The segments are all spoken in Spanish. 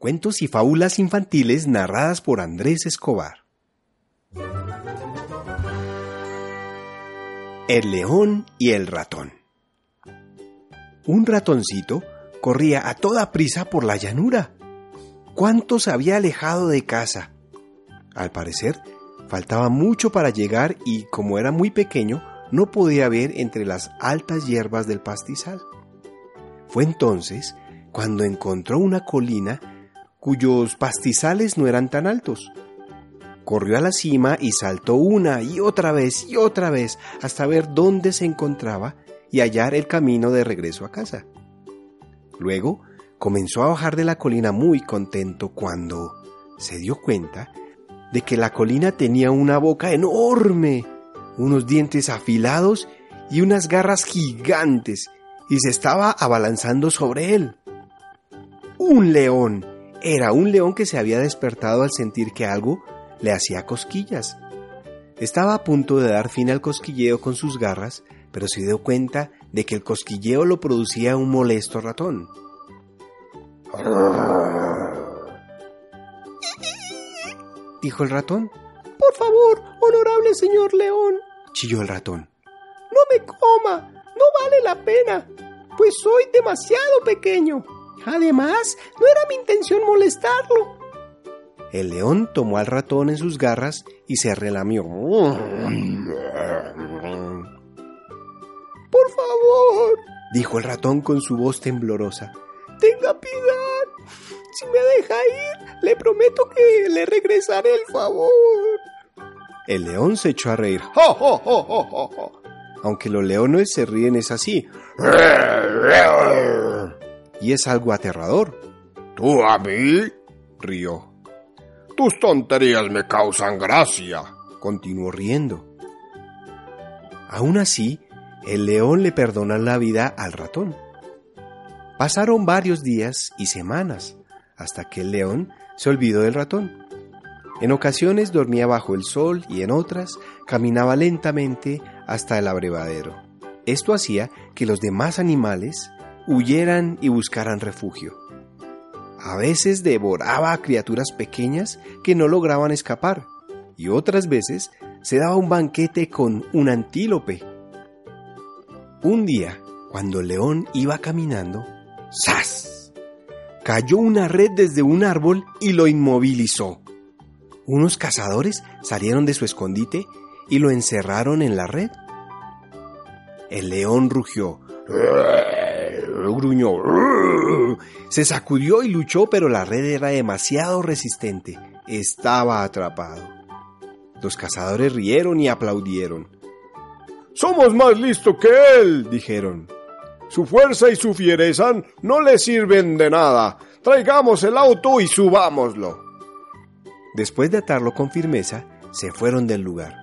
Cuentos y fábulas infantiles narradas por Andrés Escobar. El león y el ratón. Un ratoncito corría a toda prisa por la llanura. ¿Cuánto se había alejado de casa? Al parecer, faltaba mucho para llegar y, como era muy pequeño, no podía ver entre las altas hierbas del pastizal. Fue entonces cuando encontró una colina cuyos pastizales no eran tan altos. Corrió a la cima y saltó una y otra vez y otra vez hasta ver dónde se encontraba y hallar el camino de regreso a casa. Luego comenzó a bajar de la colina muy contento cuando se dio cuenta de que la colina tenía una boca enorme, unos dientes afilados y unas garras gigantes, y se estaba abalanzando sobre él. Un león era un león que se había despertado al sentir que algo le hacía cosquillas. Estaba a punto de dar fin al cosquilleo con sus garras, pero se dio cuenta de que el cosquilleo lo producía un molesto ratón. Dijo el ratón. Por favor, honorable señor león, chilló el ratón. No me coma, no vale la pena, pues soy demasiado pequeño. Además, no era mi intención molestarlo. El león tomó al ratón en sus garras y se relamió. Por favor, dijo el ratón con su voz temblorosa. Tenga piedad. Si me deja ir, le prometo que le regresaré el favor. El león se echó a reír. Aunque los leones se ríen es así y es algo aterrador. ¿Tú a mí? rió. Tus tonterías me causan gracia. Continuó riendo. Aún así, el león le perdona la vida al ratón. Pasaron varios días y semanas hasta que el león se olvidó del ratón. En ocasiones dormía bajo el sol y en otras caminaba lentamente hasta el abrevadero. Esto hacía que los demás animales huyeran y buscaran refugio. A veces devoraba a criaturas pequeñas que no lograban escapar, y otras veces se daba un banquete con un antílope. Un día, cuando el león iba caminando, ¡zas! cayó una red desde un árbol y lo inmovilizó. Unos cazadores salieron de su escondite y lo encerraron en la red. El león rugió gruñó. Se sacudió y luchó, pero la red era demasiado resistente. Estaba atrapado. Los cazadores rieron y aplaudieron. Somos más listos que él, dijeron. Su fuerza y su fiereza no le sirven de nada. Traigamos el auto y subámoslo. Después de atarlo con firmeza, se fueron del lugar.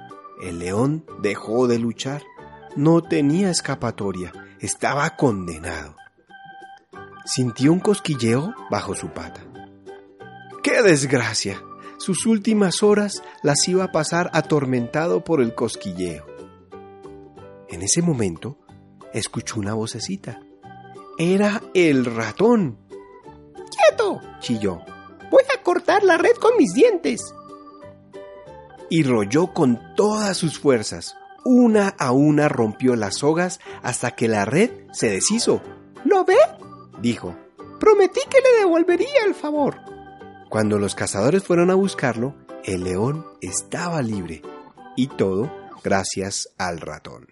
El león dejó de luchar. No tenía escapatoria. Estaba condenado sintió un cosquilleo bajo su pata. ¡Qué desgracia! Sus últimas horas las iba a pasar atormentado por el cosquilleo. En ese momento, escuchó una vocecita. Era el ratón. ¡Quieto! chilló. Voy a cortar la red con mis dientes. Y rolló con todas sus fuerzas. Una a una rompió las sogas hasta que la red se deshizo. ¿Lo ve? Dijo, Prometí que le devolvería el favor. Cuando los cazadores fueron a buscarlo, el león estaba libre, y todo gracias al ratón.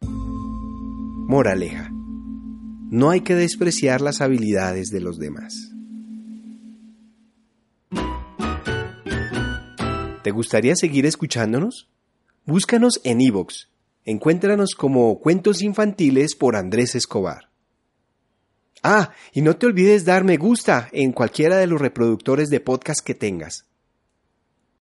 Moraleja. No hay que despreciar las habilidades de los demás. ¿Te gustaría seguir escuchándonos? Búscanos en iVoox. Encuéntranos como Cuentos Infantiles por Andrés Escobar. Ah, y no te olvides dar me gusta en cualquiera de los reproductores de podcast que tengas.